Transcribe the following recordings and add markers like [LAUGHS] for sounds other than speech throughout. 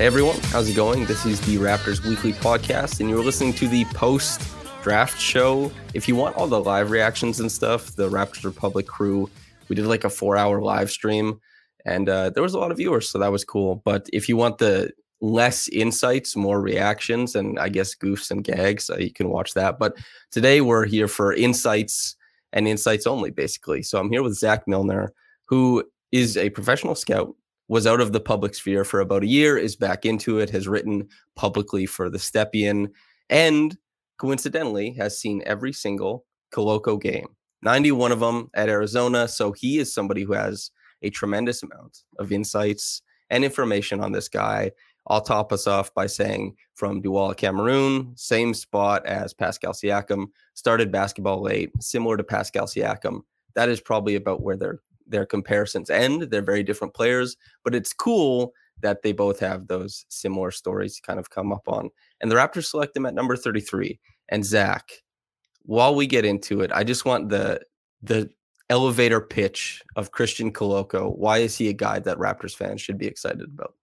Hey everyone, how's it going? This is the Raptors Weekly Podcast, and you're listening to the post draft show. If you want all the live reactions and stuff, the Raptors Republic crew, we did like a four hour live stream, and uh, there was a lot of viewers, so that was cool. But if you want the less insights, more reactions, and I guess goofs and gags, uh, you can watch that. But today we're here for insights and insights only, basically. So I'm here with Zach Milner, who is a professional scout was out of the public sphere for about a year, is back into it, has written publicly for the Stepien, and coincidentally has seen every single Koloko game, 91 of them at Arizona. So he is somebody who has a tremendous amount of insights and information on this guy. I'll top us off by saying from Douala, Cameroon, same spot as Pascal Siakam, started basketball late, similar to Pascal Siakam. That is probably about where they're their comparisons end. They're very different players, but it's cool that they both have those similar stories to kind of come up on. And the Raptors select him at number 33. And Zach, while we get into it, I just want the the elevator pitch of Christian Koloko. Why is he a guy that Raptors fans should be excited about?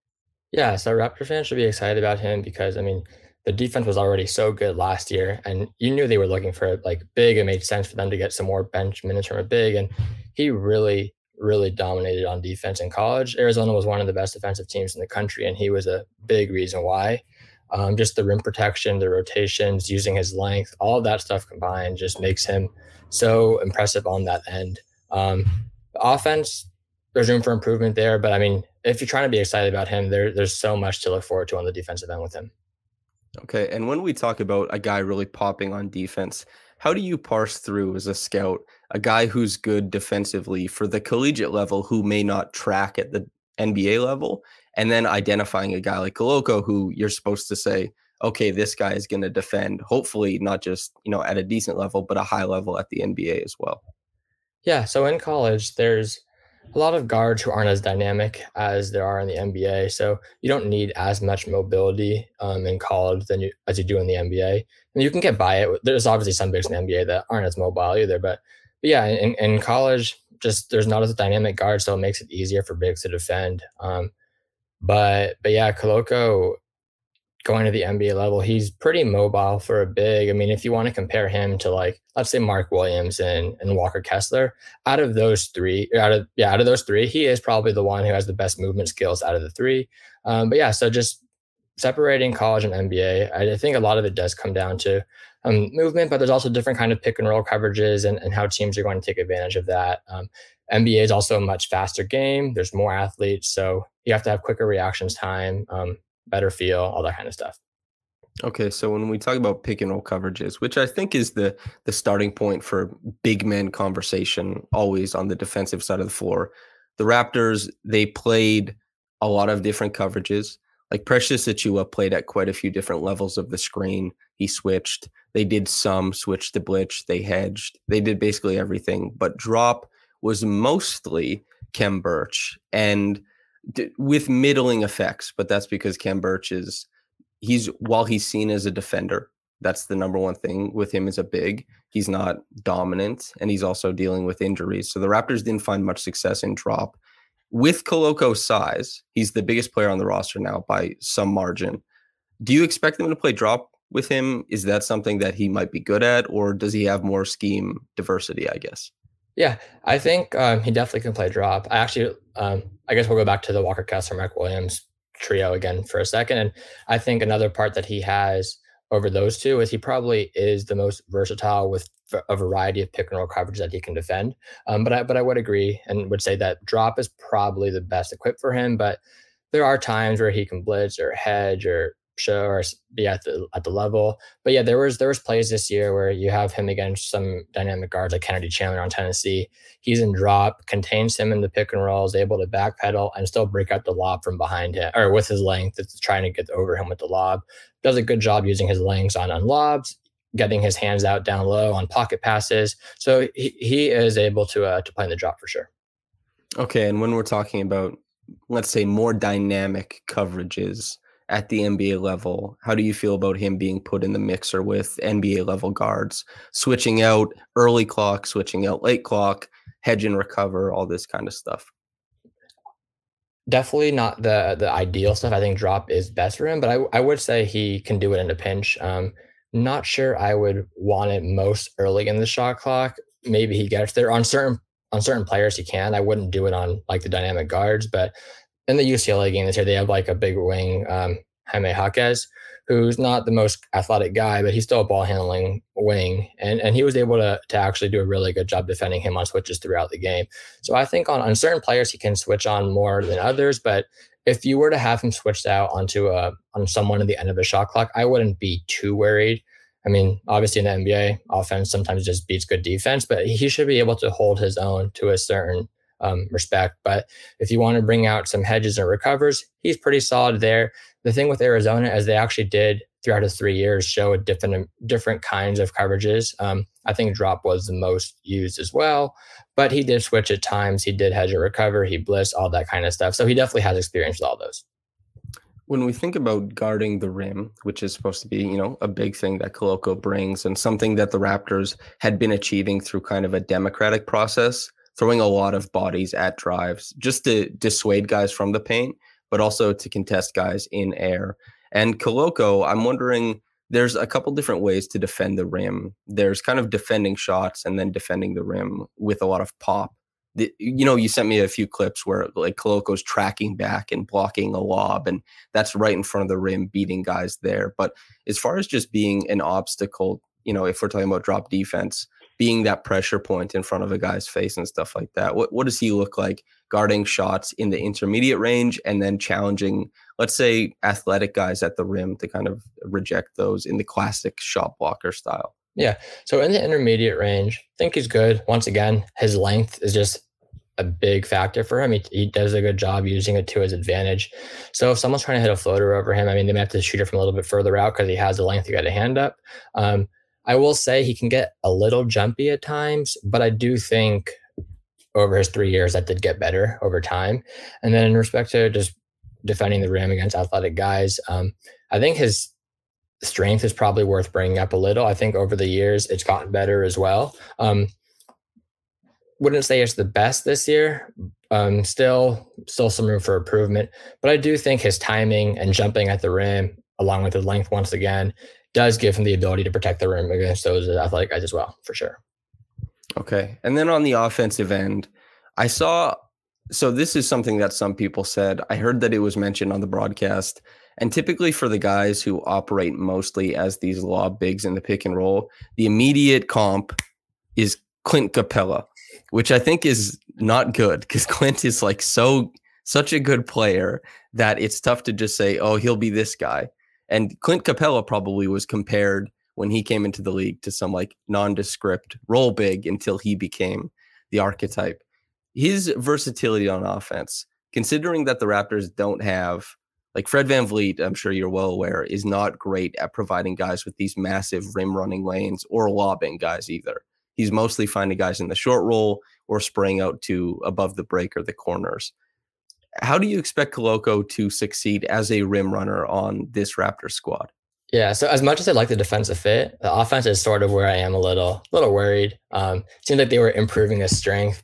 Yeah, so Raptors fans should be excited about him because I mean the defense was already so good last year, and you knew they were looking for like big. It made sense for them to get some more bench minutes from a big, and he really really dominated on defense in college. Arizona was one of the best defensive teams in the country, and he was a big reason why. Um, just the rim protection, the rotations, using his length, all that stuff combined just makes him so impressive on that end. Um, offense, there's room for improvement there, but I mean, if you're trying to be excited about him, there, there's so much to look forward to on the defensive end with him. Okay, and when we talk about a guy really popping on defense, how do you parse through as a scout a guy who's good defensively for the collegiate level who may not track at the NBA level, and then identifying a guy like Koloko who you're supposed to say, okay, this guy is going to defend, hopefully not just you know at a decent level, but a high level at the NBA as well. Yeah. So in college, there's a lot of guards who aren't as dynamic as there are in the NBA. So you don't need as much mobility um, in college than you as you do in the NBA. And you can get by it. There's obviously some bigs in the NBA that aren't as mobile either, but, but yeah, in, in college, just there's not as dynamic guard, so it makes it easier for bigs to defend. Um, but but yeah, Koloko going to the NBA level, he's pretty mobile for a big. I mean, if you want to compare him to like, let's say Mark Williams and, and Walker Kessler, out of those three, out of yeah, out of those three, he is probably the one who has the best movement skills out of the three. Um, but yeah, so just separating college and NBA, I think a lot of it does come down to um, movement, but there's also different kind of pick and roll coverages and, and how teams are going to take advantage of that. Um, NBA is also a much faster game. There's more athletes, so you have to have quicker reactions time. Um, better feel, all that kind of stuff. Okay, so when we talk about pick and roll coverages, which I think is the the starting point for big men conversation, always on the defensive side of the floor, the Raptors they played a lot of different coverages. Like Precious Achiuwa played at quite a few different levels of the screen. He switched. They did some switch to blitz. They hedged. They did basically everything. But drop was mostly Khem Birch and d- with middling effects, but that's because Khem Birch is he's while he's seen as a defender, that's the number one thing with him as a big. He's not dominant and he's also dealing with injuries. So the Raptors didn't find much success in drop. With Koloko's size, he's the biggest player on the roster now by some margin. Do you expect them to play drop with him? Is that something that he might be good at, or does he have more scheme diversity? I guess. Yeah, I think um, he definitely can play drop. I actually, um, I guess we'll go back to the Walker Kessler, Mark Williams trio again for a second. And I think another part that he has over those two is he probably is the most versatile with a variety of pick and roll coverage that he can defend. Um, but I, but I would agree and would say that drop is probably the best equipped for him. But there are times where he can blitz or hedge or show or be at the at the level. But yeah, there was there was plays this year where you have him against some dynamic guards like Kennedy Chandler on Tennessee. He's in drop, contains him in the pick and roll, is able to backpedal and still break up the lob from behind him or with his length. It's trying to get over him with the lob. Does a good job using his lengths on on lobs, getting his hands out down low on pocket passes. So he, he is able to uh, to play in the drop for sure. Okay, and when we're talking about let's say more dynamic coverages at the NBA level. How do you feel about him being put in the mixer with NBA level guards, switching out early clock, switching out late clock, hedge and recover, all this kind of stuff? Definitely not the the ideal stuff. I think drop is best for him, but I, I would say he can do it in a pinch. Um, not sure I would want it most early in the shot clock. Maybe he gets there on certain on certain players he can. I wouldn't do it on like the dynamic guards, but in the UCLA game this year, they have like a big wing, um, Jaime Jaquez, who's not the most athletic guy, but he's still a ball handling wing. And, and he was able to, to actually do a really good job defending him on switches throughout the game. So I think on, on certain players, he can switch on more than others. But if you were to have him switched out onto a, on someone at the end of a shot clock, I wouldn't be too worried. I mean, obviously in the NBA, offense sometimes just beats good defense, but he should be able to hold his own to a certain um, respect. But if you want to bring out some hedges and recovers, he's pretty solid there. The thing with Arizona is they actually did throughout his three years show a different different kinds of coverages. Um, I think drop was the most used as well, but he did switch at times. He did hedge and recover. He bliss all that kind of stuff. So he definitely has experience with all those. When we think about guarding the rim, which is supposed to be, you know, a big thing that Koloko brings and something that the Raptors had been achieving through kind of a democratic process, throwing a lot of bodies at drives just to dissuade guys from the paint, but also to contest guys in air. And Koloko, I'm wondering, there's a couple different ways to defend the rim. There's kind of defending shots and then defending the rim with a lot of pop. The, you know, you sent me a few clips where like Koloko's tracking back and blocking a lob, and that's right in front of the rim, beating guys there. But as far as just being an obstacle, you know, if we're talking about drop defense, being that pressure point in front of a guy's face and stuff like that. What what does he look like guarding shots in the intermediate range and then challenging, let's say, athletic guys at the rim to kind of reject those in the classic shot blocker style? Yeah. So in the intermediate range, I think he's good. Once again, his length is just a big factor for him. He, he does a good job using it to his advantage. So if someone's trying to hit a floater over him, I mean, they might have to shoot it from a little bit further out because he has the length to get a hand up. Um, I will say he can get a little jumpy at times, but I do think over his three years that did get better over time. And then in respect to just defending the rim against athletic guys, um, I think his strength is probably worth bringing up a little. I think over the years it's gotten better as well. Um, wouldn't say it's the best this year. Um, still, still some room for improvement, but I do think his timing and jumping at the rim, along with his length, once again, does give him the ability to protect the rim against those athletic guys as well, for sure. Okay. And then on the offensive end, I saw so this is something that some people said. I heard that it was mentioned on the broadcast. And typically for the guys who operate mostly as these lob bigs in the pick and roll, the immediate comp is Clint Capela, which I think is not good because [LAUGHS] Clint is like so such a good player that it's tough to just say, oh, he'll be this guy. And Clint Capela probably was compared when he came into the league to some like nondescript role big until he became the archetype. His versatility on offense, considering that the Raptors don't have like Fred VanVleet, I'm sure you're well aware, is not great at providing guys with these massive rim running lanes or lobbing guys either. He's mostly finding guys in the short roll or spraying out to above the break or the corners. How do you expect Koloko to succeed as a rim runner on this Raptor squad? Yeah, so as much as I like the defensive fit, the offense is sort of where I am a little, little worried. Um, seems like they were improving his strength,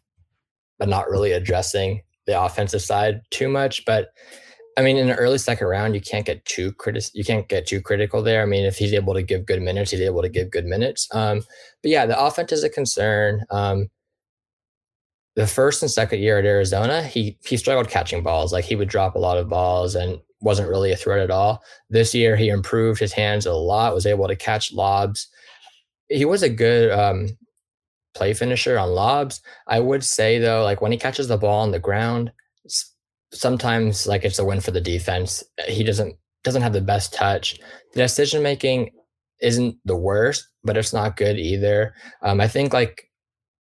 but not really addressing the offensive side too much. But I mean, in the early second round, you can't get too critic. You can't get too critical there. I mean, if he's able to give good minutes, he's able to give good minutes. Um, but yeah, the offense is a concern. Um, the first and second year at Arizona, he he struggled catching balls. Like he would drop a lot of balls and wasn't really a threat at all. This year, he improved his hands a lot. Was able to catch lobs. He was a good um, play finisher on lobs. I would say though, like when he catches the ball on the ground, sometimes like it's a win for the defense. He doesn't doesn't have the best touch. The decision making isn't the worst, but it's not good either. Um, I think like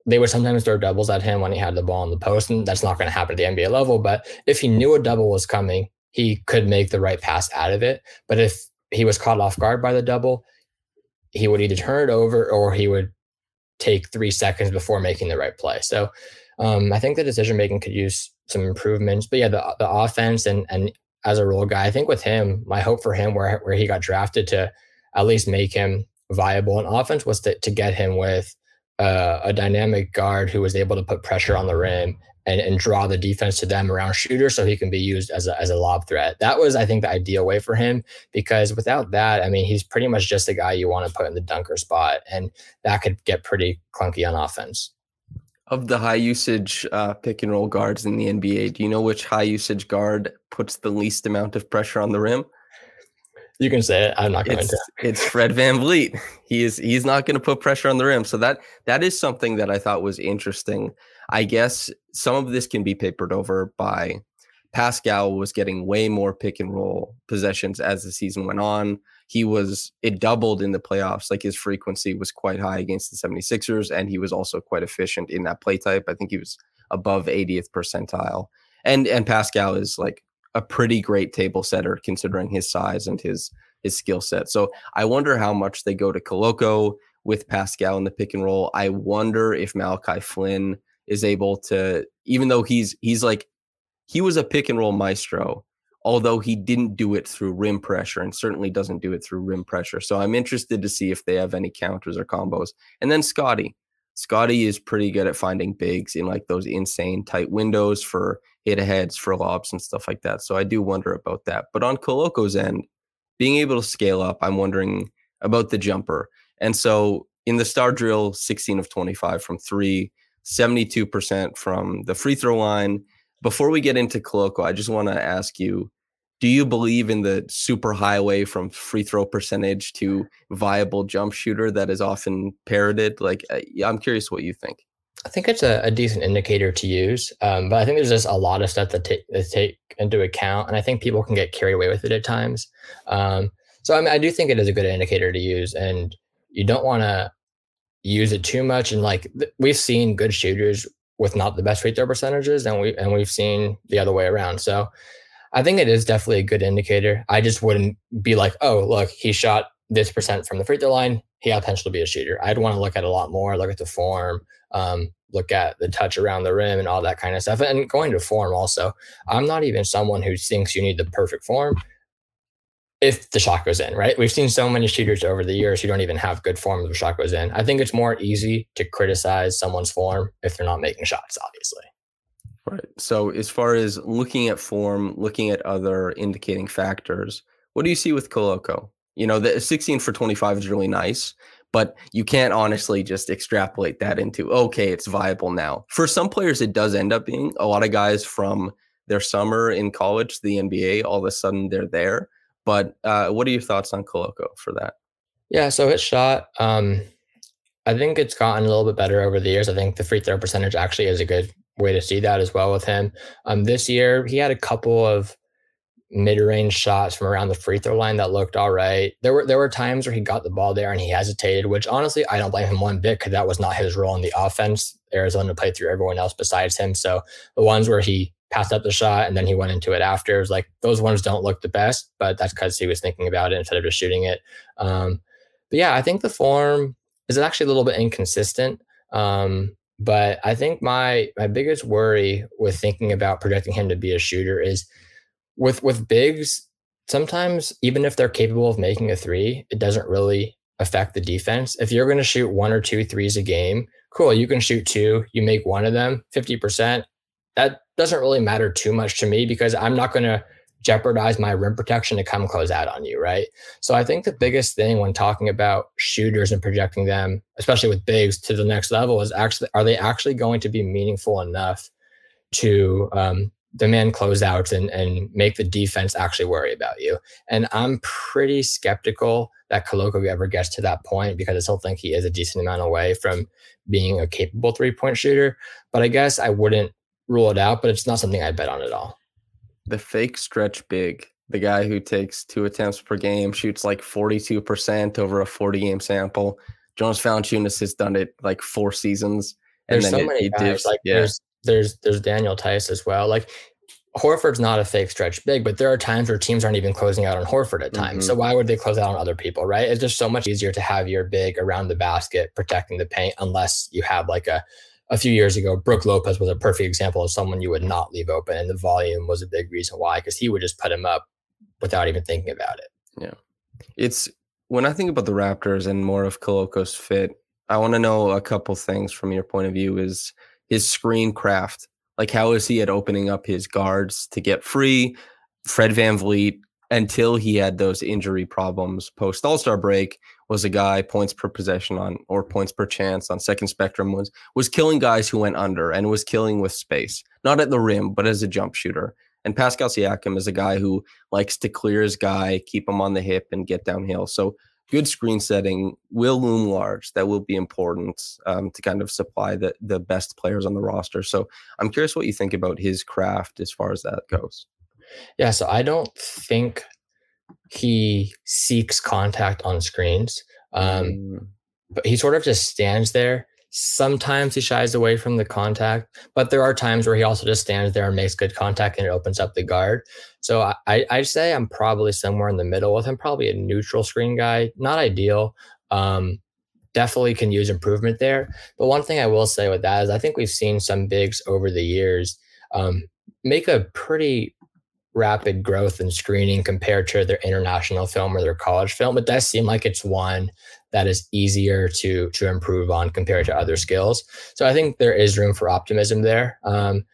they would sometimes throw doubles at him when he had the ball in the post, and that's not going to happen at the NBA level. But if he knew a double was coming, he could make the right pass out of it. But if he was caught off guard by the double, he would either turn it over or he would take three seconds before making the right play. So um, I think the decision making could use some improvements. But yeah, the the offense and and as a role guy, I think with him, my hope for him where where he got drafted to at least make him viable in offense was to to get him with uh, a dynamic guard who was able to put pressure on the rim and, and draw the defense to them around shooter so he can be used as a, as a lob threat. That was, I think, the ideal way for him because without that, I mean, he's pretty much just a guy you want to put in the dunker spot, and that could get pretty clunky on offense. Of the high usage uh, pick and roll guards in the NBA, do you know which high usage guard puts the least amount of pressure on the rim? You can say it. I'm not going it's, to. It's Fred VanVleet. He is he's not going to put pressure on the rim. So that that is something that I thought was interesting. I guess some of this can be papered over by Pascal was getting way more pick and roll possessions as the season went on. He was it doubled in the playoffs. Like his frequency was quite high against the 76ers and he was also quite efficient in that play type. I think he was above 80th percentile. And and Pascal is like a pretty great table setter considering his size and his his skill set. So I wonder how much they go to Koloko with Pascal in the pick and roll. I wonder if Malachi Flynn is able to, even though he's he's like he was a pick and roll maestro, although he didn't do it through rim pressure and certainly doesn't do it through rim pressure. So I'm interested to see if they have any counters or combos. And then Scotty. Scotty is pretty good at finding bigs in like those insane tight windows for hit aheads, for lobs, and stuff like that. So I do wonder about that. But on Koloko's end, being able to scale up, I'm wondering about the jumper. And so in the star drill, 16 of 25 from three, 72% from the free throw line. Before we get into Koloko, I just want to ask you do you believe in the super highway from free throw percentage to viable jump shooter that is often parroted? Like, I'm curious what you think. I think it's a, a decent indicator to use, um, but I think there's just a lot of stuff that, take that take into account, and I think people can get carried away with it at times. Um, so I, mean, I do think it is a good indicator to use, and you don't want to use it too much. And like th- we've seen good shooters with not the best free throw percentages, and we and we've seen the other way around. So I think it is definitely a good indicator. I just wouldn't be like, oh, look, he shot this percent from the free throw line. He has potential to be a shooter. I'd want to look at a lot more, look at the form, um, look at the touch around the rim and all that kind of stuff. And going to form also, I'm not even someone who thinks you need the perfect form if the shot goes in, right? We've seen so many shooters over the years who don't even have good form if the shot goes in. I think it's more easy to criticize someone's form if they're not making shots, obviously. Right. So, as far as looking at form, looking at other indicating factors, what do you see with Koloko? You know, the 16 for 25 is really nice, but you can't honestly just extrapolate that into, okay, it's viable now. For some players, it does end up being a lot of guys from their summer in college, the NBA, all of a sudden they're there. But uh, what are your thoughts on Koloko for that? Yeah, so his shot, um, I think it's gotten a little bit better over the years. I think the free throw percentage actually is a good way to see that as well with him. Um, this year, he had a couple of mid-range shots from around the free throw line that looked all right. There were there were times where he got the ball there and he hesitated, which honestly I don't blame him one bit because that was not his role in the offense. Arizona played through everyone else besides him. So the ones where he passed up the shot and then he went into it after, it was like those ones don't look the best, but that's because he was thinking about it instead of just shooting it. Um, but yeah, I think the form is actually a little bit inconsistent. Um, but I think my my biggest worry with thinking about projecting him to be a shooter is with with bigs. Sometimes even if they're capable of making a three, it doesn't really affect the defense. If you're going to shoot one or two threes a game, cool. You can shoot two. You make one of them, fifty percent. That doesn't really matter too much to me because I'm not going to jeopardize my rim protection to come close out on you, right? So I think the biggest thing when talking about shooters and projecting them, especially with bigs to the next level, is actually are they actually going to be meaningful enough to um, demand closeouts and and make the defense actually worry about you? And I'm pretty skeptical that Koloko ever gets to that point because I still think he is a decent amount away from being a capable three point shooter. But I guess I wouldn't rule it out, but it's not something I bet on at all. The fake stretch big, the guy who takes two attempts per game, shoots like 42% over a 40 game sample. Jonas Valanciunas has done it like four seasons. And there's so it, many guys. Like yeah. there's there's there's Daniel Theis as well. Like Horford's not a fake stretch big, but there are times where teams aren't even closing out on Horford at times. Mm-hmm. So why would they close out on other people, right? It's just so much easier to have your big around the basket protecting the paint unless you have like a a few years ago, Brook Lopez was a perfect example of someone you would not leave open. And the volume was a big reason why, because he would just put him up without even thinking about it. Yeah. It's when I think about the Raptors and more of Koloko's fit, I want to know a couple things from your point of view is his screen craft. Like how is he at opening up his guards to get free? Fred Van VanVleet, until he had those injury problems post All-Star break, was a guy points per possession on or points per chance on second spectrum was was killing guys who went under and was killing with space, not at the rim, but as a jump shooter. And Pascal Siakam is a guy who likes to clear his guy, keep him on the hip, and get downhill. So good screen setting will loom large. That will be important um, to kind of supply the the best players on the roster. So I'm curious what you think about his craft as far as that goes. Yeah, so I don't think he seeks contact on screens. Um, mm. But he sort of just stands there Sometimes he shies away from the contact, but there are times where he also just stands there and makes good contact and it opens up the guard. So I, I'd say I'm probably somewhere in the middle with him, probably a neutral screen guy. Not ideal. Um, definitely can use improvement there. But one thing I will say with that is I think we've seen some bigs over the years um, make a pretty rapid growth in screening compared to their international film or their college film. It does seem like it's one that is easier to to improve on compared to other skills. So I think there is room for optimism there. Um,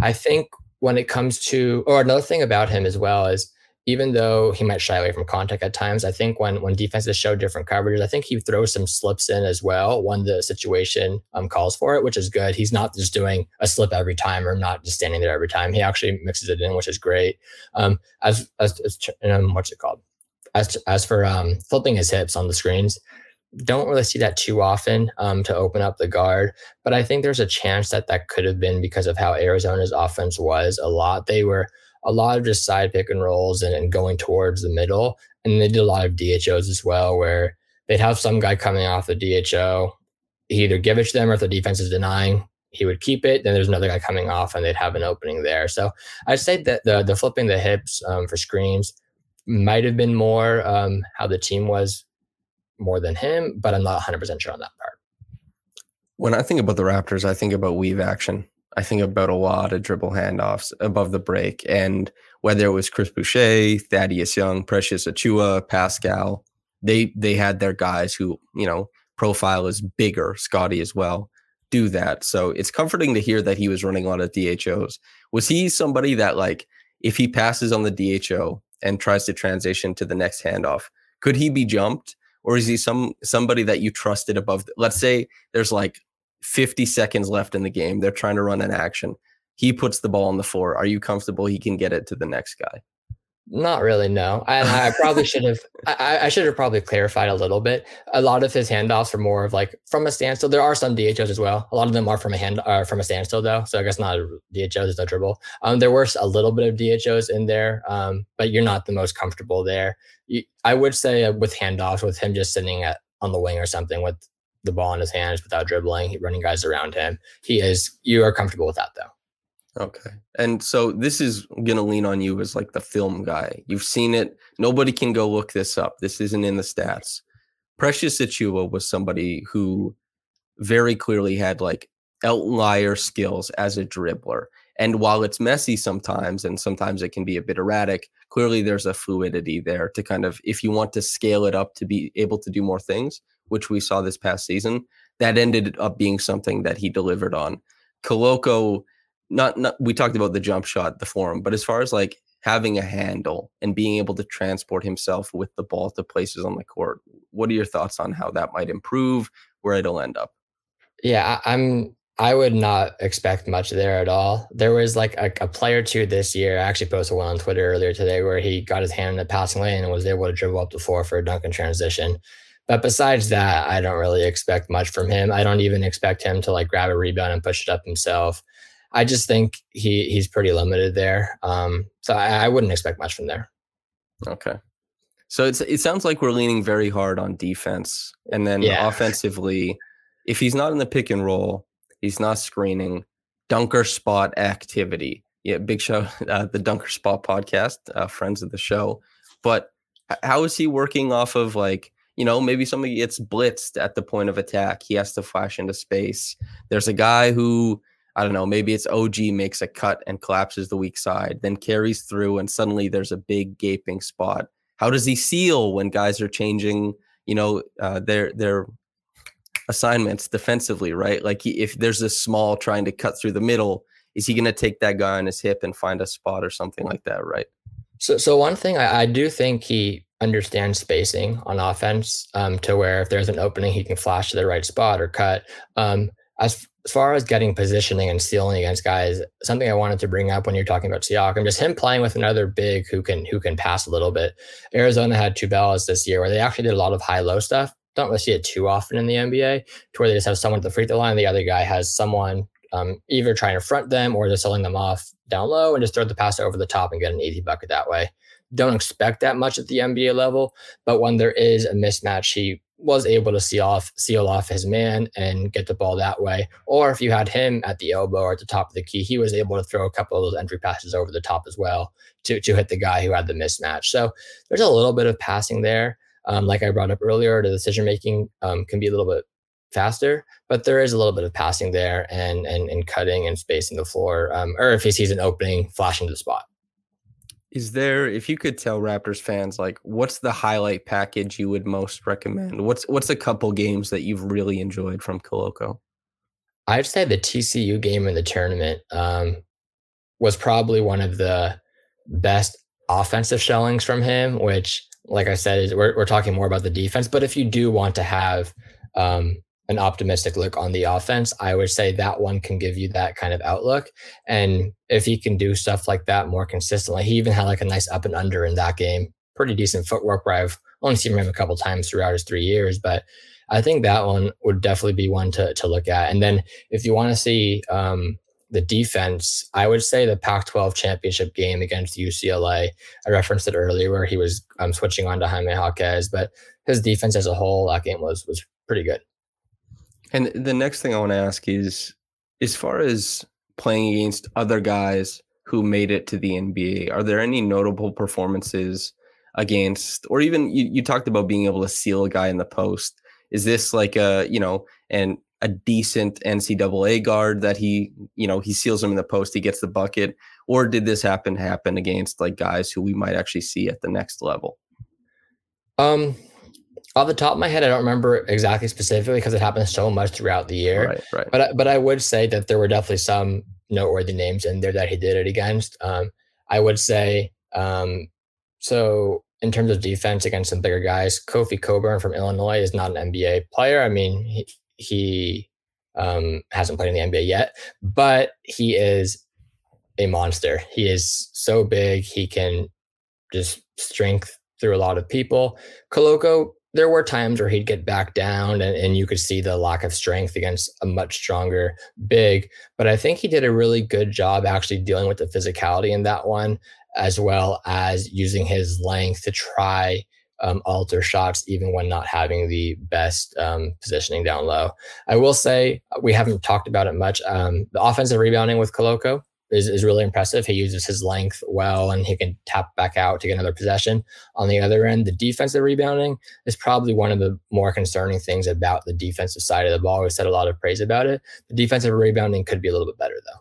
I think when it comes to, or another thing about him as well is even though he might shy away from contact at times, I think when when defenses show different coverages, I think he throws some slips in as well when the situation um, calls for it, which is good. He's not just doing a slip every time or not just standing there every time. He actually mixes it in, which is great. Um, as as, as um, what's it called? As as for um, flipping his hips on the screens, don't really see that too often um, to open up the guard. But I think there's a chance that that could have been because of how Arizona's offense was a lot. They were a lot of just side pick and rolls and, and going towards the middle. And they did a lot of DHOs as well, where they'd have some guy coming off the DHO. He either give it to them or if the defense is denying, he would keep it. Then there's another guy coming off and they'd have an opening there. So I'd say that the, the flipping the hips um, for screens might have been more um, how the team was more than him, but I'm not 100% sure on that part. When I think about the Raptors, I think about weave action. I think about a lot of dribble handoffs above the break. And whether it was Chris Boucher, Thaddeus Young, Precious Achiuwa, Pascal, they they had their guys who, you know, profile is bigger, Scotty as well, do that. So it's comforting to hear that he was running a lot of DHOs. Was he somebody that like if he passes on the DHO and tries to transition to the next handoff, could he be jumped? or is he some somebody that you trusted above? The, let's say there's like 50 seconds left in the game. They're trying to run an action. He puts the ball on the floor. Are you comfortable he can get it to the next guy? Not really, no. I, I [LAUGHS] probably should have. I, I, should have probably clarified a little bit. A lot of his handoffs are more of like from a standstill. There are some DHOs as well. A lot of them are from a hand, uh, from a standstill though. So I guess not a DHO. There's no dribble. Um, there were a little bit of DHOs in there, um, but you're not the most comfortable there. You, I would say uh, with handoffs, with him just sitting at on the wing or something with the ball in his hands without dribbling, running guys around him. He is. You are comfortable with that though. Okay. And so this is going to lean on you as like the film guy. You've seen it. Nobody can go look this up. This isn't in the stats. Precious Achiuwa was somebody who very clearly had like outlier skills as a dribbler. And while it's messy sometimes, and sometimes it can be a bit erratic, clearly there's a fluidity there to kind of, if you want to scale it up to be able to do more things, which we saw this past season, that ended up being something that he delivered on. Koloko not not we talked about the jump shot, the form, but as far as like having a handle and being able to transport himself with the ball to places on the court, what are your thoughts on how that might improve, where it'll end up? Yeah, I'm I would not expect much there at all. There was like a, a player two this year. I actually posted one on Twitter earlier today where he got his hand in the passing lane and was able to dribble up the floor for a dunk and transition. But besides that, I don't really expect much from him. I don't even expect him to like grab a rebound and push it up himself. I just think he he's pretty limited there. Um, so I, I wouldn't expect much from there. Okay. So it's it sounds like we're leaning very hard on defense, and then Yeah. offensively, if he's not in the pick and roll, he's not screening. Dunker spot activity. Yeah, big show. [LAUGHS] Uh, the Dunker Spot podcast, uh, friends of the show. But how is he working off of like you know maybe somebody gets blitzed at the point of attack, he has to flash into space. There's a guy who I don't know, maybe it's OG makes a cut and collapses the weak side, then carries through, and suddenly there's a big gaping spot. How does he seal when guys are changing, you know, uh, their their assignments defensively, right? Like he, if there's a small trying to cut through the middle, is he going to take that guy on his hip and find a spot or something like that, right? So, so one thing I, I do think he understands spacing on offense um, to where if there's an opening, he can flash to the right spot or cut. Um, as, as far as getting positioning and stealing against guys, something I wanted to bring up when you're talking about Siakam, just him playing with another big who can who can pass a little bit. Arizona had two balls this year where they actually did a lot of high low stuff. Don't really see it too often in the NBA, to where they just have someone at the free throw line, the other guy has someone um, either trying to front them or just selling them off down low and just throw the pass over the top and get an easy bucket that way. Don't expect that much at the NBA level, but when there is a mismatch, he was able to seal off seal off his man and get the ball that way. Or if you had him at the elbow or at the top of the key, he was able to throw a couple of those entry passes over the top as well to to hit the guy who had the mismatch. So there's a little bit of passing there. Um, like I brought up earlier, the decision making um, can be a little bit faster, but there is a little bit of passing there and and and cutting and spacing the floor. Um, or if he sees an opening, flashing to the spot. Is there, if you could tell Raptors fans, like, what's the highlight package you would most recommend? What's what's a couple games that you've really enjoyed from Koloko? I'd say the TCU game in the tournament um, was probably one of the best offensive showings from him. Which, like I said, is we're we're talking more about the defense. But if you do want to have um, an optimistic look on the offense, I would say that one can give you that kind of outlook. And if he can do stuff like that more consistently, he even had like a nice up and under in that game. Pretty decent footwork where I've only seen him a couple times throughout his three years, but I think that one would definitely be one to to look at. And then if you want to see um, the defense, I would say the Pac-12 championship game against UCLA. I referenced it earlier where he was um, switching on to Jaime Jaquez, but his defense as a whole, that game was was pretty good. And the next thing I want to ask is as far as playing against other guys who made it to the NBA, are there any notable performances against, or even you, you talked about being able to seal a guy in the post? Is this like a, you know, and a decent NCAA guard that he, you know, he seals him in the post, he gets the bucket, or did this happen happen against like guys who we might actually see at the next level? Um, off the top of my head, I don't remember exactly specifically because it happened so much throughout the year. Right, right. But I- but I would say that there were definitely some noteworthy names in there that he did it against. Um, I would say um, so in terms of defense against some bigger guys. Kofi Cockburn from Illinois is not an NBA player. I mean, he, he um, hasn't played in the NBA yet, but he is a monster. He is so big. He can just strength through a lot of people. Koloko, there were times where he'd get back down and, and you could see the lack of strength against a much stronger big. But I think he did a really good job actually dealing with the physicality in that one, as well as using his length to try um, alter shots, even when not having the best um, positioning down low. I will say we haven't talked about it much. Um, the offensive rebounding with Koloko is, is really impressive. He uses his length well and he can tap back out to get another possession. On the other end, the defensive rebounding is probably one of the more concerning things about the defensive side of the ball. We said a lot of praise about it. The defensive rebounding could be a little bit better though.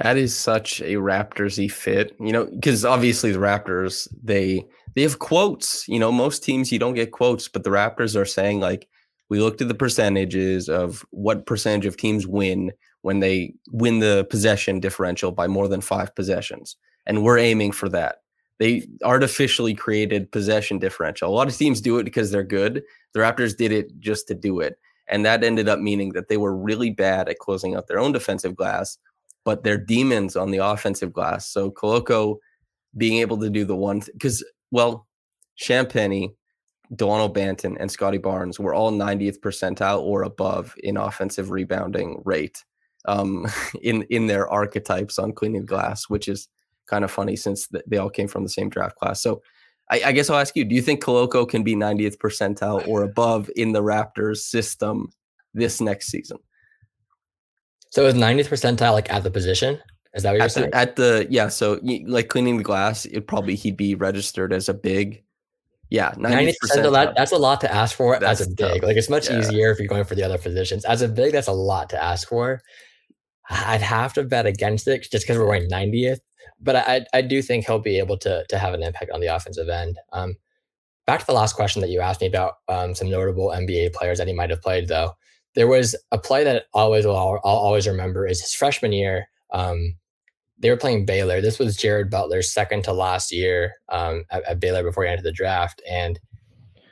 That is such a Raptorsy fit, you know, because obviously the Raptors they they have quotes. You know, most teams you don't get quotes, but the Raptors are saying like we looked at the percentages of what percentage of teams win when they win the possession differential by more than five possessions, and we're aiming for that. They artificially created possession differential. A lot of teams do it because they're good. The Raptors did it just to do it, and that ended up meaning that they were really bad at closing out their own defensive glass but they're demons on the offensive glass. So Koloko being able to do the one because well, Champagnie, Delano Banton, and Scotty Barnes were all 90th percentile or above in offensive rebounding rate. Um, [LAUGHS] in in their archetypes on cleaning glass, which is kind of funny since they all came from the same draft class. So I, I guess I'll ask you: Do you think Koloko can be 90th percentile or above in the Raptors system this next season? So is 90th percentile like at the position? Is that what you're at saying? The, at the yeah, so like cleaning the glass, it probably he'd be registered as a big. Yeah, 90 percent that. That's a lot to ask for That's as a big. tough. Like it's much Yeah. easier if you're going for the other positions. As a big, that's a lot to ask for. I'd have to bet against it just because we're going 90th. But I, I do think he'll be able to to have an impact on the offensive end. Um, back to the last question that you asked me about um, some notable NBA players that he might have played, though. There was a play that always will I'll, I'll always remember is his freshman year. Um, they were playing Baylor. This was Jared Butler's second to last year um, at, at Baylor before he entered the draft, and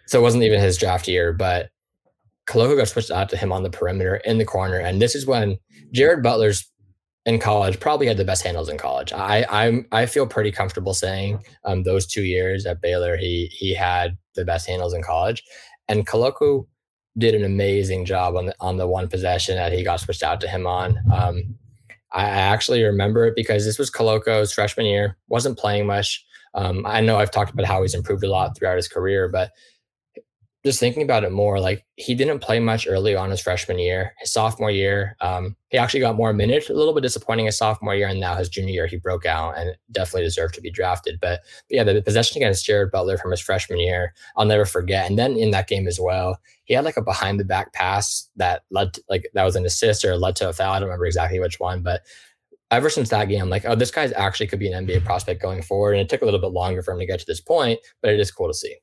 so it wasn't even his draft year. But Koloko got switched out to him on the perimeter in the corner, and this is when Jared Butler's in college probably had the best handles in college. I I'm I feel pretty comfortable saying um, those two years at Baylor he he had the best handles in college, and Koloko did an amazing job on the on the one possession that he got switched out to him on. Um, I actually remember it because this was Koloko's freshman year. wasn't playing much. Um, I know I've talked about how he's improved a lot throughout his career, but just thinking about it more, like he didn't play much early on his freshman year. His sophomore year, um, he actually got more minutes. A little bit disappointing his sophomore year, and now his junior year, he broke out and definitely deserved to be drafted. But, but yeah, the possession against Jared Butler from his freshman year, I'll never forget. And then in that game as well, he had like a behind the back pass that led to, like that was an assist or led to a foul. I don't remember exactly which one, but ever since that game, I'm like, oh, this guy's actually could be an NBA prospect going forward. And it took a little bit longer for him to get to this point, but it is cool to see.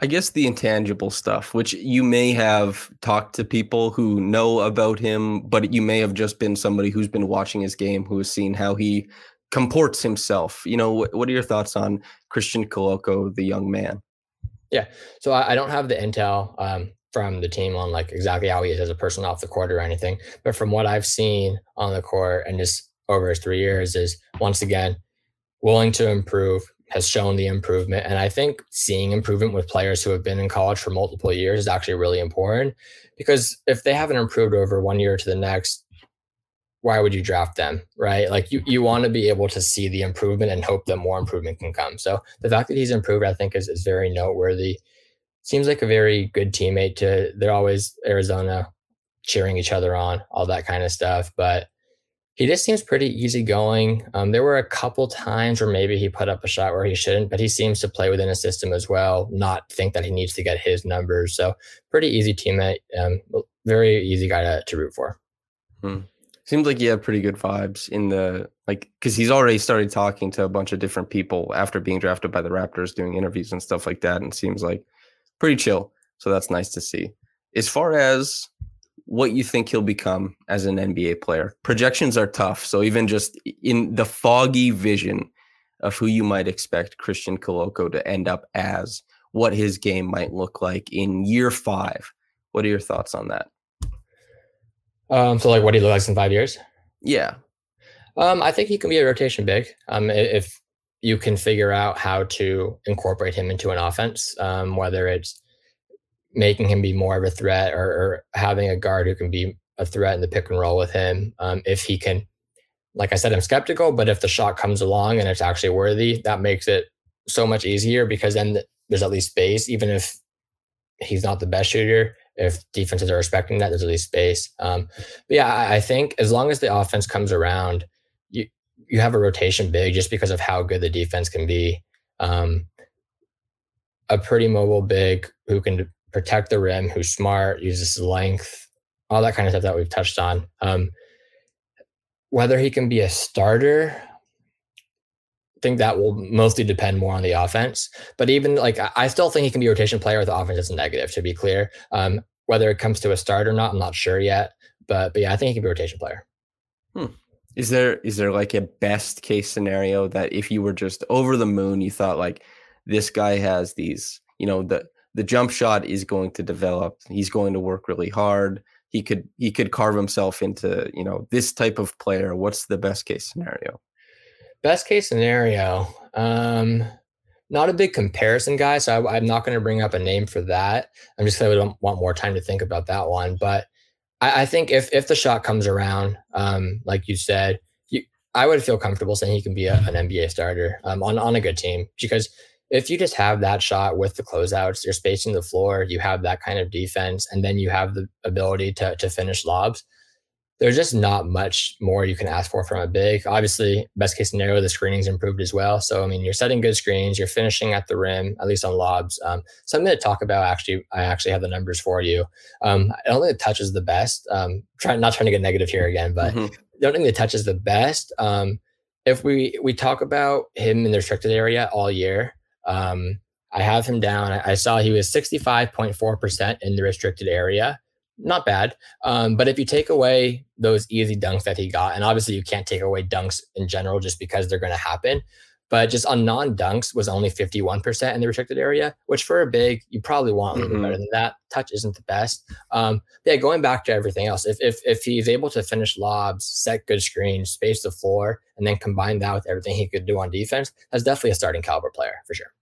I guess the intangible stuff, which you may have talked to people who know about him, but you may have just been somebody who's been watching his game, who has seen how he comports himself. You know, what, what are your thoughts on Christian Koloko, the young man? Yeah. So I, I don't have the intel um, from the team on like exactly how he is as a person off the court or anything, but from what I've seen on the court and just over his three years is once again willing to improve, has shown the improvement, and I think seeing improvement with players who have been in college for multiple years is actually really important because if they haven't improved over one year to the next. Why would you draft them, right? Like you, you want to be able to see the improvement and hope that more improvement can come. So the fact that he's improved, I think, is, is very noteworthy seems like a very good teammate to they're always Arizona cheering each other on, all that kind of stuff. But he just seems pretty easygoing. Um, there were a couple times where maybe he put up a shot where he shouldn't, but he seems to play within a system as well, not think that he needs to get his numbers. So pretty easy teammate. Um, very easy guy to, to root for. Seems like he had pretty good vibes in the like because he's already started talking to a bunch of different people after being drafted by the Raptors, doing interviews and stuff like that, and seems like pretty chill. So that's nice to see. As far as what you think he'll become as an NBA player, projections are tough. So even just in the foggy vision of who you might expect Christian Koloko to end up as, what his game might look like in year five. What are your thoughts on that? Um, so like what he looks like in five years. Yeah. Um, I think he can be a rotation big. Um, if you can figure out how to incorporate him into an offense, um, whether it's making him be more of a threat or, or having a guard who can be a threat in the pick and roll with him. Um, if he can, like I said, I'm skeptical, but if the shot comes along and it's actually worthy, that makes it so much easier because then there's at least space, even if he's not the best shooter. If defenses are respecting that, there's at least space. Um, but yeah, I, I think as long as the offense comes around, you you have a rotation big just because of how good the defense can be. Um, a pretty mobile big who can protect the rim, who's smart, uses length, all that kind of stuff that we've touched on. Um, whether he can be a starter, I think that will mostly depend more on the offense. But even like, I- still think he can be a rotation player with the offense a negative, to be clear. Um, whether it comes to a start or not, I'm not sure yet. But but yeah, I think he can be a rotation player. Is there is there like a best case scenario that if you were just over the moon, you thought like this guy has these, you know, the the jump shot is going to develop. He's going to work really hard. He could he could carve himself into, you know, this type of player. What's the best case scenario? Best case scenario, um, not a big comparison guy, so I, I'm not going to bring up a name for that. I'm just going to want more time to think about that one. But I, I think if if the shot comes around, um, like you said, you, I would feel comfortable saying he can be a, an NBA starter um, on on a good team because if you just have that shot with the closeouts, you're spacing the floor, you have that kind of defense, and then you have the ability to to finish lobs there's just not much more you can ask for from a big. Obviously, best case scenario, the screening's improved as well. So, I mean, you're setting good screens, you're finishing at the rim, at least on lobs. Um, something to talk about. Actually, I actually have the numbers for you. Um, I don't think the touch is the best. Um, trying not trying to get negative here again, but mm-hmm. I don't think the touch is the best. Um, if we we talk about him in the restricted area all year, um, I have him down. I, saw he was 65.4% in the restricted area not bad. Um, but if you take away those easy dunks that he got, and obviously you can't take away dunks in general just because they're going to happen, but just on non dunks was only 51% in the restricted area, which for a big, you probably want a little mm-hmm. bit better than that. Touch isn't the best. Um, yeah, going back to everything else, if, if, if he's able to finish lobs, set good screens, space the floor, and then combine that with everything he could do on defense, that's definitely a starting caliber player for sure.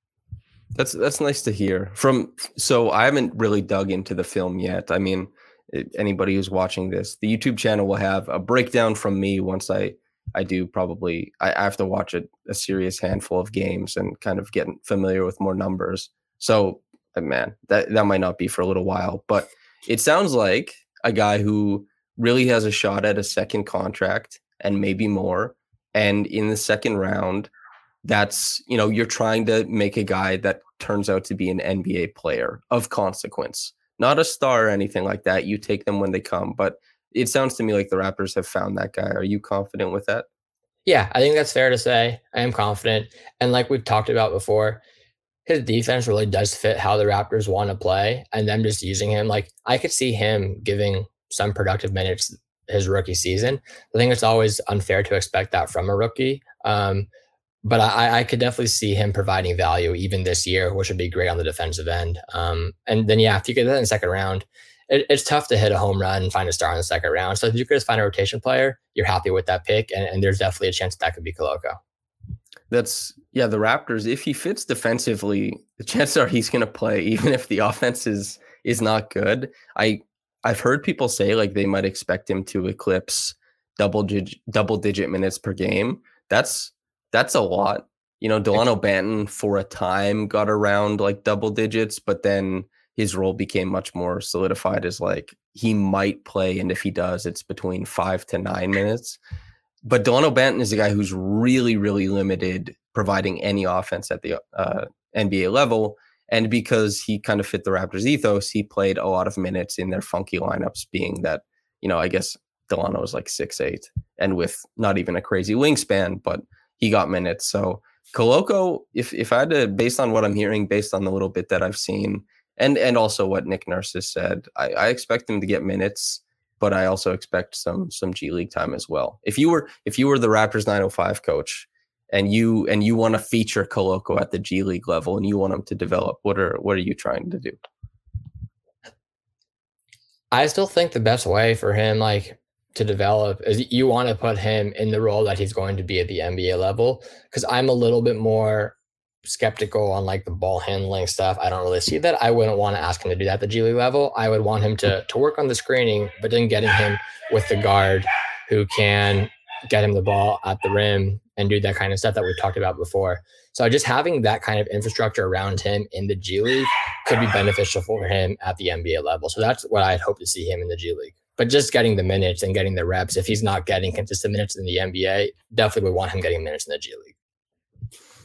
That's that's nice to hear. From so I haven't really dug into the film yet. I mean, anybody who's watching this, the YouTube channel will have a breakdown from me once I I do probably I, have to watch a, a serious handful of games and kind of get familiar with more numbers. So uh, man, that that might not be for a little while, but it sounds like a guy who really has a shot at a second contract and maybe more. And in the second round, that's you know you're trying to make a guy that turns out to be an NBA player of consequence not a star or anything like that. You take them when they come. But it sounds to me like the Raptors have found that guy. Are you confident with that? Yeah, I think that's fair to say. I am confident. And like we've talked about before, his defense really does fit how the Raptors want to play. And them just using him, like I could see him giving some productive minutes his rookie season. I think it's always unfair to expect that from a rookie. Um, but I, I could definitely see him providing value even this year, which would be great on the defensive end. Um, and then, yeah, if you get that in the second round, it, it's tough to hit a home run and find a star in the second round. So if you could just find a rotation player, you're happy with that pick. And, and there's definitely a chance that, that could be Koloko. That's, yeah, the Raptors, if he fits defensively, the chances are he's going to play, [LAUGHS] even if the offense is, is not good. I, I've heard people say like they might expect him to eclipse double digit, double digit minutes per game. That's, that's a lot. You know, Delano Banton for a time got around like double digits, but then his role became much more solidified as like he might play, and if he does, it's between five to nine minutes. But Delano Banton is a guy who's really, really limited providing any offense at the uh, NBA level. And because he kind of fit the Raptors ethos, he played a lot of minutes in their funky lineups, being that, you know, I guess Delano was like six eight and with not even a crazy wingspan, but he got minutes. So Koloko, if if I had to, based on what I'm hearing, based on the little bit that I've seen, and and also what Nick Nurse has said, I, I expect him to get minutes, but I also expect some some G League time as well. If you were if you were the Raptors 905 coach, and you and you want to feature Koloko at the G League level, and you want him to develop, what are what are you trying to do? I still think the best way for him, like to develop is you want to put him in the role that he's going to be at the NBA level. Cause I'm a little bit more skeptical on like the ball handling stuff. I don't really see that. I wouldn't want to ask him to do that at the G League level. I would want him to mm. to work on the screening, but then getting him with the guard who can get him the ball at the rim and do that kind of stuff that we've talked about before. So just having that kind of infrastructure around him in the G League could be beneficial for him at the NBA level. So that's what I'd hope to see him in the G League but just getting the minutes and getting the reps. If he's not getting consistent minutes in the NBA, definitely would want him getting minutes in the G League.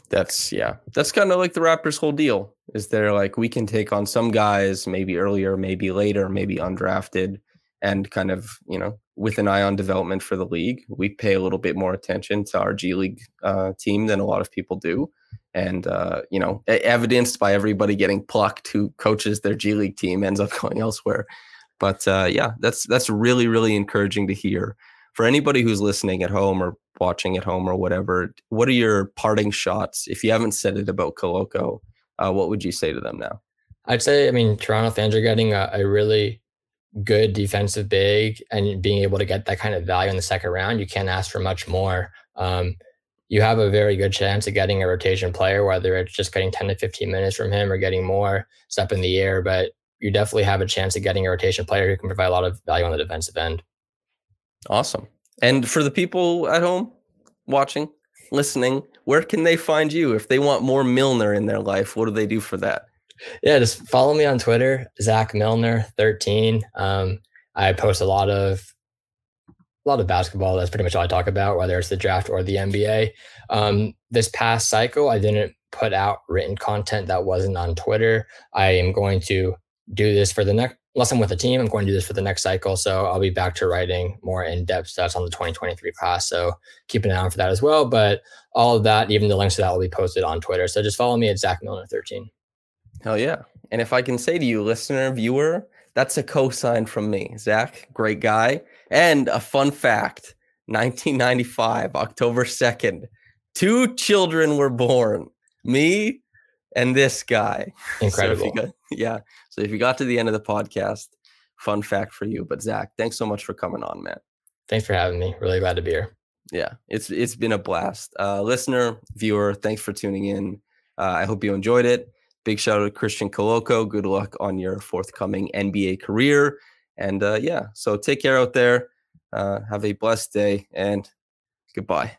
That's yeah. That's kind of like the Raptors' whole deal. Is there like we can take on some guys maybe earlier, maybe later, maybe undrafted, and kind of you know with an eye on development for the league. We pay a little bit more attention to our G League uh, team than a lot of people do, and uh, you know evidenced by everybody getting plucked who coaches their G League team ends up [LAUGHS] going elsewhere. But uh, yeah, that's that's really really encouraging to hear. For anybody who's listening at home or watching at home or whatever, what are your parting shots? If you haven't said it about Koloko, uh, what would you say to them now? I'd say, I mean, Toronto fans are getting a, a really good defensive big and being able to get that kind of value in the second round, you can't ask for much more. Um, you have a very good chance of getting a rotation player, whether it's just getting 10 to 15 minutes from him or getting more. Up in the air, but you definitely have a chance of getting a rotation player who can provide a lot of value on the defensive end. Awesome. And for the people at home watching, listening, where can they find you if they want more Milner in their life? What do they do for that? Yeah, just follow me on Twitter, Zach Milner thirteen. Um, I post a lot of a lot of basketball. That's pretty much all I talk about, whether it's the draft or the NBA. Um, this past cycle, I didn't put out written content that wasn't on Twitter. I am going to do this for the next unless I'm with a team, I'm going to do this for the next cycle. So I'll be back to writing more in-depth stats on the 2023 class. So keep an eye on for that as well. But all of that, even the links to that will be posted on Twitter. So just follow me at Zach Milner 13. Hell yeah. And if I can say to you, listener, viewer, that's a cosign from me. Zach, great guy. And a fun fact 1995, October 2nd, two children were born me and this guy. Incredible. So got, yeah. So if you got to the end of the podcast, fun fact for you. But Zach, thanks so much for coming on, man. Thanks for having me. Really glad to be here. Yeah, it's it's been a blast. Uh, listener, viewer, thanks for tuning in. Uh, I hope you enjoyed it. Big shout out to Christian Koloko. Good luck on your forthcoming NBA career. And uh, yeah, so take care out there. Uh, have a blessed day and goodbye.